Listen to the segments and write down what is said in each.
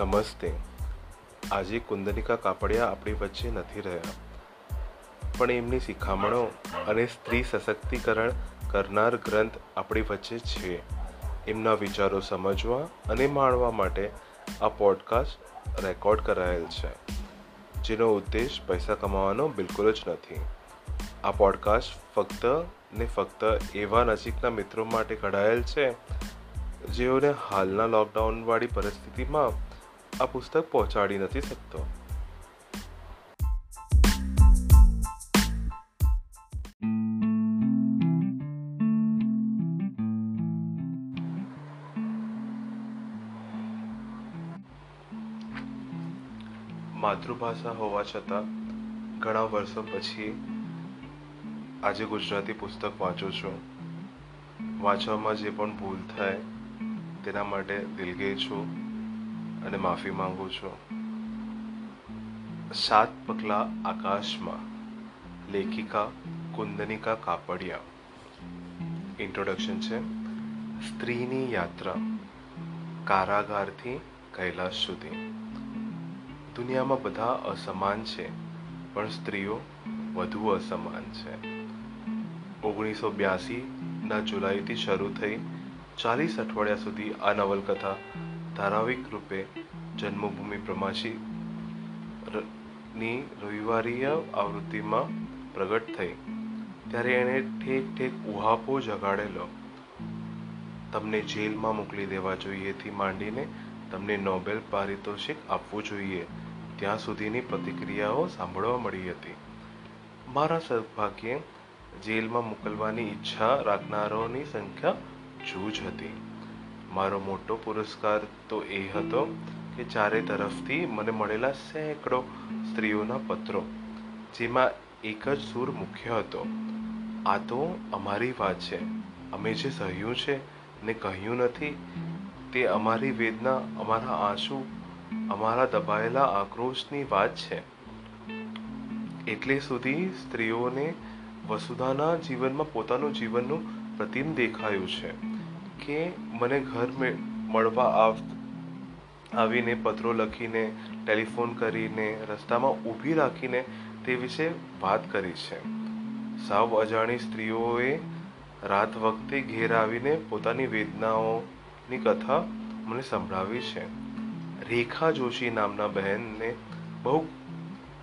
નમસ્તે. આજે કુંદનિકા કાપડિયા આપણી વચ્ચે નથી રહ્યા. પણ એમની શિખામણો અને સ્ત્રી સશક્તિકરણ કરનાર ગ્રંથ આપણી વચ્ચે છે. એમના વિચારો સમજવા અને માણવા માટે આ પોડકાસ્ટ રેકોર્ડ કરાયેલ છે. જેનો ઉદ્દેશ પૈસા કમાવાનો બિલકુલ જ નથી. આ પોડકાસ્ટ ફક્ત ને ફક્ત એવા નજીકના મિત્રો માટે કઢાયેલ છે જેઓને હાલના લોકડાઉનવાળી પરિસ્થિતિમાં આ પુસ્તક પહોંચાડી નથી શકતો. માતૃભાષા હોવા છતાં ઘણા વર્ષો પછી આજે ગુજરાતી પુસ્તક વાંચું છું. વાંચવામાં જે પણ ભૂલ થાય તેના માટે દિલગીર છું. અને માફી માંગુ છું. સાત પગલા આકાશમાં, લેખિકા કુંદનિકા કાપડિયા. ઇન્ટ્રોડક્શન છે, સ્ત્રીની યાત્રા, કારાગારથી કૈલાસ સુધી. દુનિયામાં બધા અસમાન છે, પણ સ્ત્રીઓ વધુ અસમાન છે. ઓગણીસો બ્યાસીના જુલાઈથી શરૂ થઈ ચાલીસ અઠવાડિયા સુધી આ નવલકથા ધારાવિક રૂપે જન્મભૂમિ પ્રમાસી ની રવિવારીય આવૃત્તિમાં પ્રગટ થઈ. ત્યારે એણે ઠેક ઠેક ઉહાપો જગાડેલો. તમને જેલમાં મોકલી દેવા જોઈએથી માંડીને તમને નોબેલ પારિતોષિક આપવું જોઈએ. ત્યાં સુધીની પ્રતિક્રિયાઓ સાંભળવા મળી હતી. મારા સદભાગ્યે જેલમાં મોકલવાની ઈચ્છા રાખનારાઓની સંખ્યા જૂજ હતી. મારો મોટો પુરસ્કાર તો એ હતો કે ચારે તરફથી મને મળેલા સેંકડો સ્ત્રીઓના પત્રો, જેમાં એક જ સૂર મુખ્ય હતો. આ તો અમારી વાત છે. અમે જે સહ્યું છે ને કહ્યું નથી, તે અમારી વેદના, અમારા આંસુ, અમારા દબાયેલા આક્રોશની વાત છે. એટલે સુધી સ્ત્રીઓને વસુધાના જીવનમાં પોતાનું જીવનનું પ્રતિમ દેખાયું છે. કે મને ઘર મળવા આવ, આવીને પત્રો લખીને, ટેલિફોન કરીને, રસ્તામાં ઊભી રાખીને તે વિશે વાત કરી છે. સાવ અજાણી સ્ત્રીઓએ રાત વખતે ઘેર આવીને પોતાની વેદનાઓની કથા મને સંભળાવી છે. રેખા જોશી નામના બહેનને બહુ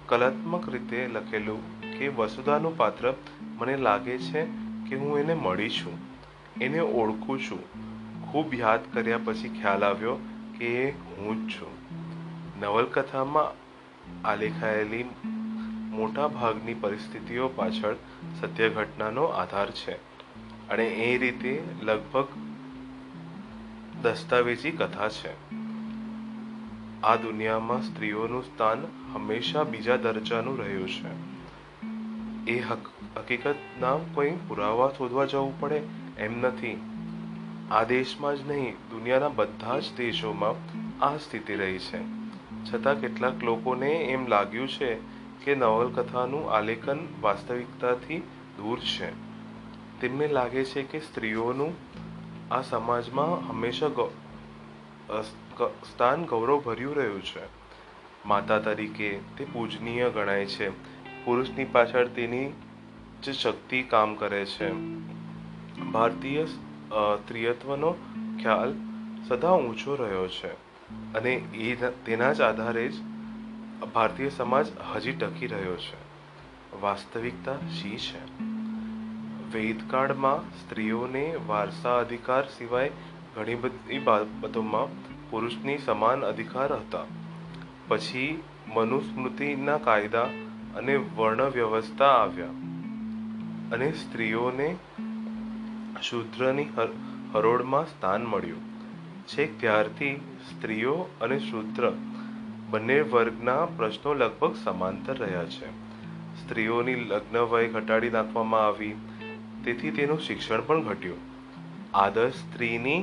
કલાત્મક રીતે લખેલું કે, વસુધાનું પાત્ર મને લાગે છે કે હું એને મળી છું. એને ઓળખું છું. ખૂબ યાદ કર્યા પછી ખ્યાલ આવ્યો કે હું જ છું. નવલકથામાં આલેખાયેલી મોટા ભાગની પરિસ્થિતિઓ પાછળ સત્ય ઘટનાનો આધાર છે અને એ રીતે લગભગ દસ્તાવેજી કથા છે. આ દુનિયામાં સ્ત્રીઓનું સ્થાન હંમેશા બીજા દરજાનું રહ્યું છે. એ હકીકતના કોઈ પુરાવા શોધવા જવું પડે એમ નથી. આ દેશમાં જ નહીં, દુનિયાના બધા જ દેશોમાં આ સ્થિતિ રહી છે. છતાં કેટલાક લોકોને એમ લાગ્યું છે કે નવલકથાનું આલેખન વાસ્તવિકતાથી દૂર છે. તેમને લાગે છે કે સ્ત્રીઓનું આ સમાજમાં હંમેશા સ્થાન ગૌરવભર્યું રહ્યું છે. માતા તરીકે તે પૂજનીય ગણાય છે. પુરુષની પાછળ તેની જ શક્તિ કામ કરે છે. ભારતીય સ્ત્રીયત્વનો ખ્યાલ સદા ઊંચો રહ્યો છે અને એ તેના જ આધારે જ ભારતીય સમાજ હજી ટકી રહ્યો છે. વાસ્તવિકતા શી છે? વેદકાળમાં સ્ત્રીઓને વારસા અધિકાર સિવાય ઘણી બધી બાબતોમાં પુરુષની સમાન અધિકાર હતા. પછી મનુસ્મૃતિના કાયદા અને વર્ણ વ્યવસ્થા આવ્યા અને સ્ત્રીઓને શૂદ્રની હરોળમાં સ્થાન મળ્યું છેક ત્યારથી સ્ત્રીઓ અને શૂદ્ર બંને વર્ગના પ્રશ્નો લગભગ સમાંતર રહ્યા છે. સ્ત્રીઓની લગ્ન વય ઘટાડી નાખવામાં આવી, તેથી તેનું શિક્ષણ પણ ઘટ્યું. આદર્શ સ્ત્રીની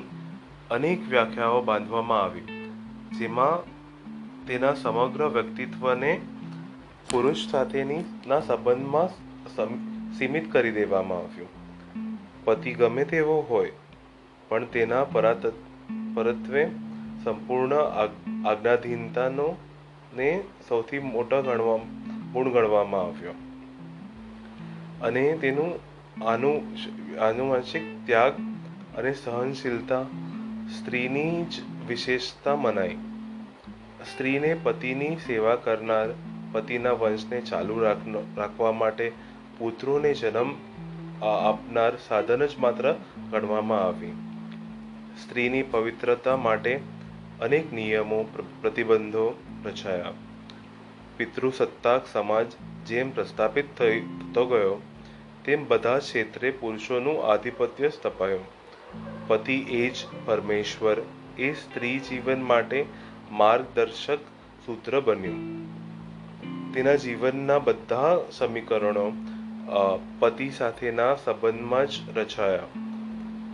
અનેક વ્યાખ્યાઓ બાંધવામાં આવી, જેમાં તેના સમગ્ર વ્યક્તિત્વને પુરુષ સાથેની ના સંબંધમાં સીમિત કરી દેવામાં આવ્યું. પતિ ગમે તેવો હોય, પણ તેના પરાત, પરત્વે સંપૂર્ણ આજ્ઞાધીનતાનો ને સૌથી મોટો ગણવા, ગુણ ગણવામાં આવ્યો. અને તેનું આનુ, આનુવંશિક ત્યાગ અને સહનશીલતા સ્ત્રીની જ વિશેષતા મનાઈ. સ્ત્રીને પતિની સેવા કરનાર, પતિના વંશને ચાલુ રાખવા માટે પુત્રોને જન્મ આપનાર સાધન જ માત્ર ગણવામાં આવી. સ્ત્રીની પવિત્રતા માટે અનેક નિયમો પ્રતિબંધો રચાયા. પિતૃસત્તાક સમાજ જેમ પ્રસ્થાપિત થતો ગયો, તેમ બધા ક્ષેત્રે પુરુષોનું આધિપત્ય સ્થપાયું. પતિ એ જ પરમેશ્વર, એ સ્ત્રી જીવન માટે માર્ગદર્શક સૂત્ર બન્યું. તેના જીવનના બધા સમીકરણો પતિ સાથેના સંબંધમાં જ રચાયા.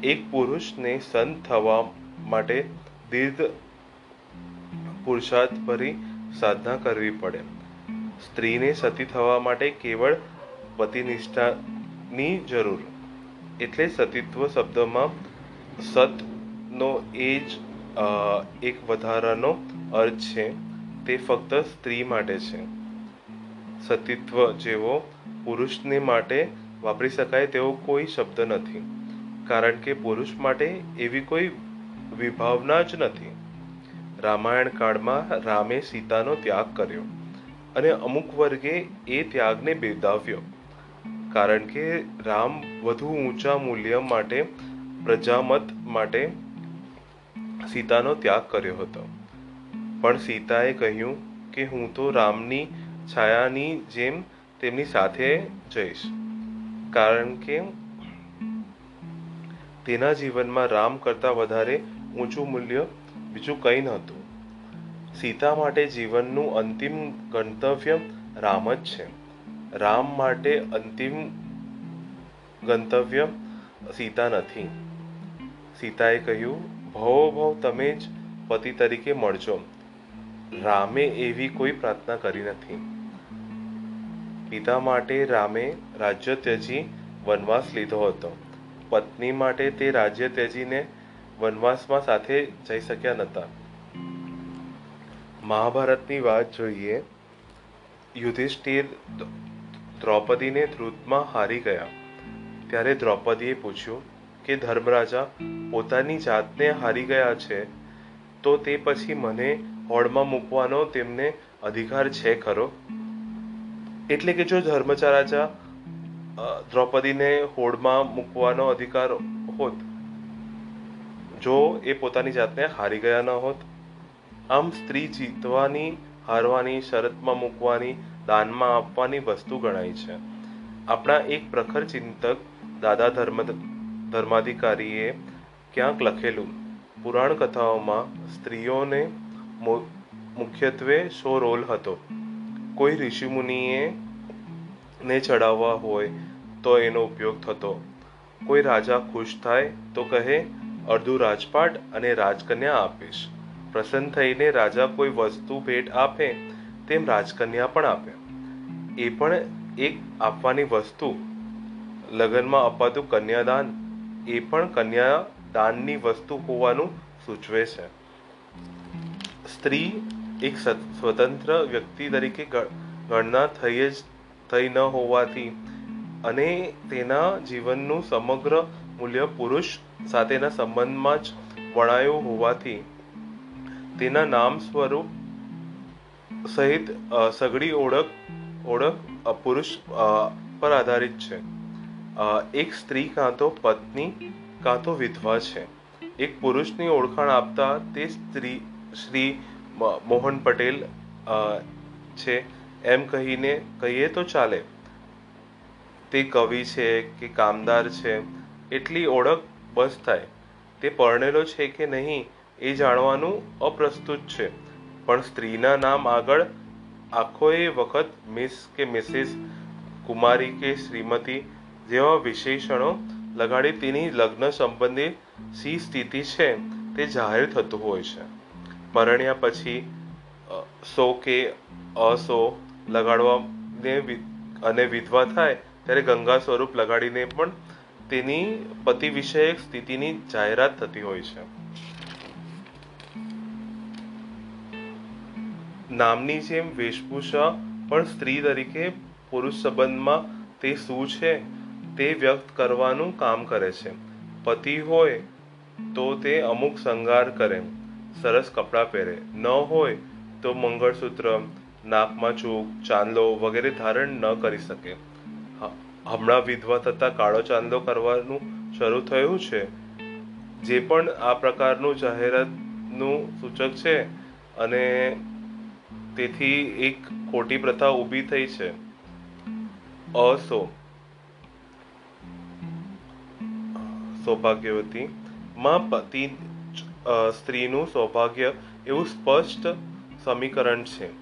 એક પુરુષને સંત થવા માટે દીર્ઘ પુરુષાર્થ ભરી સાધના કરવી પડે. સ્ત્રીને સતી થવા માટે કેવળ પતિનિષ્ઠાની જરૂર. એટલે સતીત્વ શબ્દમાં સતનો એ જ એક વધારાનો અર્થ છે. તે ફક્ત સ્ત્રી માટે છે. સતીત્વ જેવો પુરુષને માટે વાપરી શકાય તેવો કોઈ શબ્દ નથી. કારણ કે પુરુષ માટે એવી કોઈ વિભાવના જ નથી. રામાયણ કાળમાં રામે સીતાનો ત્યાગ કર્યો અને અમુક વર્ગે એ ત્યાગને બિરદાવ્યો. કારણ કે રામ વધુ ઊંચા મૂલ્ય માટે, પ્રજામત માટે સીતાનો ત્યાગ કર્યો હતો. પણ સીતાએ કહ્યું કે હું તો રામની છાયાની જેમ તેમની સાથે જઈશ. કારણ કે તેના જીવનમાં રામ કરતાં વધારે ઊંચું મૂલ્ય બીજું કંઈ નહોતું. સીતા માટે જીવનનું અંતિમ ગંતવ્ય રામ જ છે. રામ માટે અંતિમ ગંતવ્ય સીતા નથી. સીતાએ કહ્યું, ભવો, ભવ, તમે જ પતિ તરીકે મળજો. રામે એવી કોઈ પ્રાર્થના કરી નથી. પિતા માટે રામે રાજ્ય ત્યજી વનવાસ લીધો હતો. પત્ની માટે તે રાજ્ય ત્યજીને વનવાસમાં સાથે જઈ શક્યા નહોતા. મહાભારતની વાત જોઈએ, યુધિષ્ઠિર દ્રૌપદીને ધ્રુતમાં હારી ગયા. ત્યારે દ્રૌપદીએ પૂછ્યું કે, ધર્મરાજા, પોતાની જાતને હારી ગયા છે, તો તે પછી મને હોડમાં મૂકવાનો તેમને અધિકાર છે ખરો? એટલે કે જો ધર્મચા રાજા દ્રૌપદીને હોડમાં મૂકવાનો અધિકાર હોત, જો એ પોતાની જાતને હારી ગયા ન હોત, આમ સ્ત્રી જીતવાની, હારવાની, શરતમાં મૂકવાની, દાનમાં આપવાની વસ્તુ ગણાય છે. આપણા એક પ્રખર ચિંતક દાદા ધર્મ, ધર્માધિકારીએ ક્યાંક લખેલું પુરાણ કથાઓમાં સ્ત્રીઓને મુખ્યત્વે શો રોલ હતો? કોઈ ઋષિમુનિએ ને ચડાવવા હોય તો એનો ઉપયોગ થતો. કોઈ રાજા ખુશ થાય તો કહે, અડધું રાજપાટ અને રાજકન્યા આપીશ. પ્રસન્ન થઈને રાજા કોઈ વસ્તુ ભેટ આપે, તેમ રાજકન્યા પણ આપે. એ પણ એક આપવાની વસ્તુ. લગ્નમાં અપાતું કન્યાદાન, એ પણ કન્યા દાનની વસ્તુ હોવાનું સૂચવે છે. સ્ત્રી એક સ્વતંત્ર વ્યક્તિ તરીકે ગણના થઈ જ, થઈ ન હોવાથી અને તેના જીવનનું સમગ્ર મૂલ્ય પુરુષ સાથેના સંબંધમાં જ વણાયું હોવાથી તેના નામ સ્વરૂપ સહિત સઘળી ઓળખ ઓળખ પુરુષ પર આધારિત છે. એક સ્ત્રી કાં તો પત્ની, કાં તો વિધવા છે. એક પુરુષની ઓળખાણ આપતા તે સ્ત્રી શ્રી મોહન પટેલ છે. એમ કહીને કહીએ તો ચાલે. તે કવિ છે કે કામદાર છે, એટલી ઓળખ બસ થાય. તે પરણેલો છે કે નહીં એ જાણવાનું અપ્રસ્તુત છે. પણ સ્ત્રીના નામ આગળ આખો એ વખત મિસ કે મિસિસ કુમારી કે શ્રીમતી જેવા વિશેષણો લગાડી તેની લગ્ન સંબંધી સી સ્થિતિ છે તે જાહેર થતું હોય છે. પરણ્યા પછી સો કે અસો લગાડવા અને વિધવા થાય, ત્યારે ગંગા સ્વરૂપ લગાડીને પણ તેની પતિ વિષયક સ્થિતિની જાહેરાત થતી હોય છે. નામની જેમ વેશભૂષા પણ સ્ત્રી તરીકે પુરુષ સંબંધમાં તે શું છે, તે વ્યક્ત કરવાનું કામ કરે છે. પતિ હોય તો તે અમુક સંગાર કરે. સરસ કપડાં પહેરે. ન હોય તો મંગળસૂત્ર, નાકમાં ચૂક, ચાંદલો વગેરે ધારણ ન કરી શકે. હમણાં વિધવા થતાં કાળો ચાંદલો કરવાનું શરૂ થયું છે. જે પણ આ પ્રકારનું જાહેરાતનું સૂચક છે અને તેથી એક ખોટી પ્રથા ઊભી થઈ છે. અસો. સૌભાગ્યવતી, માં પતિ સ્ત્રીનું સૌભાગ્ય એવું સ્પષ્ટ સમીકરણ છે.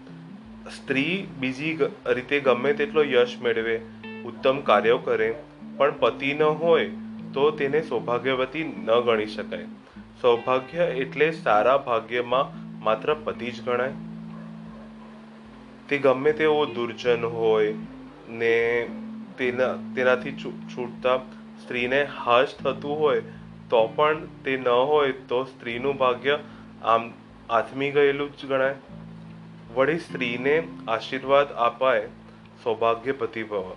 સ્ત્રી બીજી રીતે ગમે તેટલો યશ મેળવે, ઉત્તમ કાર્યો કરે, પણ પતિ ન હોય તો તેને સૌભાગ્યવતી ન ગણી શકાય. સૌભાગ્ય એટલે સારા ભાગ્યમાં માત્ર પતિ જ ગણાય. તે ગમે તેવો દુર્જન હોય ને તેના, તેનાથી છૂટતા સ્ત્રીને હાશ થતું હોય તો પણ તે ન હોય તો સ્ત્રીનું ભાગ્ય આમ આથમી ગયેલું જ ગણાય. વળી સ્ત્રીને આશીર્વાદ અપાય સૌભાગ્યપતિ ભવ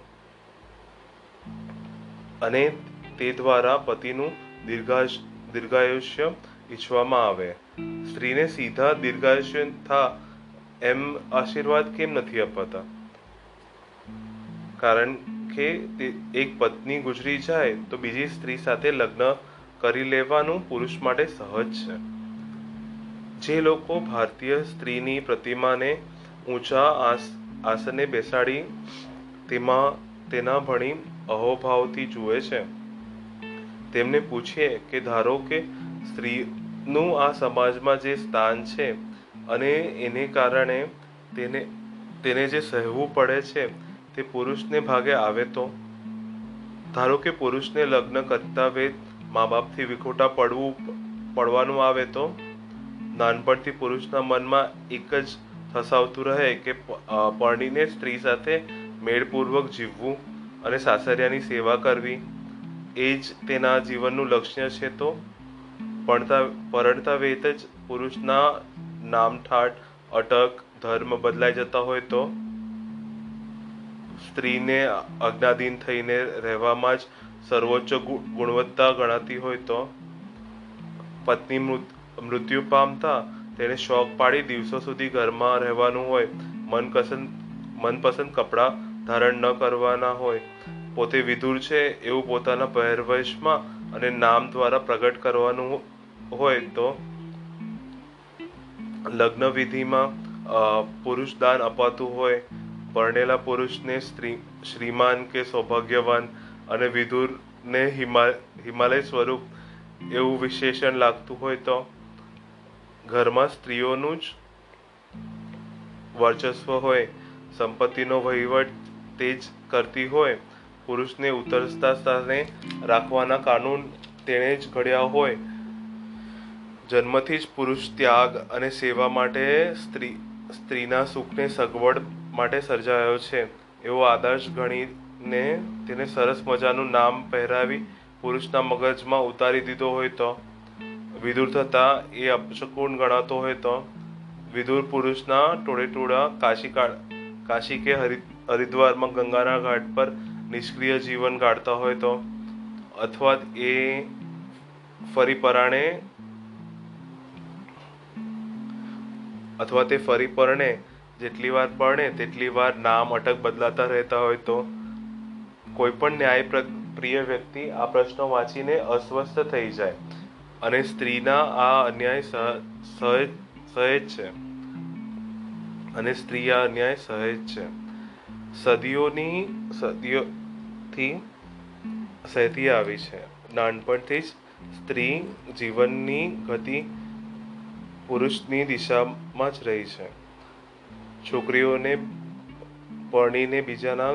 અને તે દ્વારા પતિનું દીર્ઘાશ દીર્ઘાયુષ્ય ઈચ્છવામાં આવે. સ્ત્રીને સીધા દીર્ઘાયુષ્ય થા એમ આશીર્વાદ કેમ નથી અપાતા? કારણ કે એક પત્ની ગુજરી જાય તો બીજી સ્ત્રી સાથે લગ્ન કરી લેવાનું પુરુષ માટે સહજ છે. જે લોકો ભારતીય સ્ત્રીની પ્રતિમાને ઊંચા આસ, આસને બેસાડી તેમાં, તેના ભણી અહોભાવથી જુએ છે. તેમને પૂછીએ કે ધારો કે સ્ત્રીનું આ સમાજમાં જે સ્થાન છે અને એને કારણે તેને તેને જે સહેવું પડે છે તે પુરુષને ભાગે આવે તો? ધારો કે પુરુષને લગ્ન કરતા વેત મા બાપથી વિખોટા પડવું, પડવાનું આવે તો? નાનપણથી પુરુષના મનમાં એક જ થસાવતું રહે કે પરણીને સ્ત્રી સાથે મેળપૂર્વક જીવવું અને સાસરિયાની સેવા કરવી. એ જ તેના જીવનનું લક્ષ્ય છે તો? પરણતા પરણતા વેત જ પુરુષના નામઠાટ અટક, ધર્મ બદલાઈ જતા હોય તો? સ્ત્રીને અજ્ઞાધીન થઈને રહેવામાં જ સર્વોચ્ચ ગુણવત્તા ગણાતી હોય તો પત્ની મૃત- મૃત્યુ પામતા તેને શોખ પાડી દિવસો સુધી ઘરમાં રહેવાનું હોય. મનપસંદ મનપસંદ કપડાં ધારણ ન કરવાના હોય. પોતે વિધુર છે એવું પોતાના પહેરવેશમાં અને નામ દ્વારા પ્રગટ કરવાનું હોય તો લગ્ન વિધિમાં પુરુષ દાન અપાતું હોય. પરણેલા પુરુષને સ્ત્રી, શ્રીમાન કે સૌભાગ્યવાન અને વિધુરને હિમા, હિમાલય સ્વરૂપ એવું વિશેષણ લાગતું હોય તો ઘરમાં સ્ત્રીઓનું જ વર્ચસ્વ હોય, સંપત્તિનો વહીવટ તે જ કરતી હોય, પુરુષને ઉતરતા સ્થાને રાખવાના કાનૂન તેણે જ ઘડ્યા હોય. જન્મથી જ પુરુષ ત્યાગ અને સેવા માટે સ્ત્રી, સ્ત્રીના સુખને સગવડ માટે સર્જાયો છે, એવો આદર્શ ગણીને તેને સરસ મજાનું નામ પહેરાવી પુરુષના મગજમાં ઉતારી દીધો હોય તો. વિદુર થતાં એ અપશકુન ગણાતો હોય તો. વિદુર પુરુષના ટોળે ટોળા કાશી કાશી કે હરિ, હરિદ્વારમાં ગંગાના ઘાટ પર નિષ્ક્રિય જીવન ગાળતા હોય તો. અથવા એ ફરી પરાણે, અથવા તે ફરી પરણે, જેટલી વાર પરણે, તેટલી વાર નામ અટક બદલાતા રહેતા હોય તો. કોઈ પણ ન્યાય પ્રિય વ્યક્તિ આ પ્રશ્નો વાંચીને અસ્વસ્થ થઈ જાય અને સ્ત્રીના આ અન્યાય સહ- સહેજ સહેજ છે. અને સ્ત્રી આ અન્યાય સહેજ છે. સદીઓની, સદીઓથી સહેતી આવી છે. નાનપણથી જ સ્ત્રી જીવનની ગતિ પુરુષની દિશામાં જ રહી છે. છોકરીઓને પરણીને બીજાના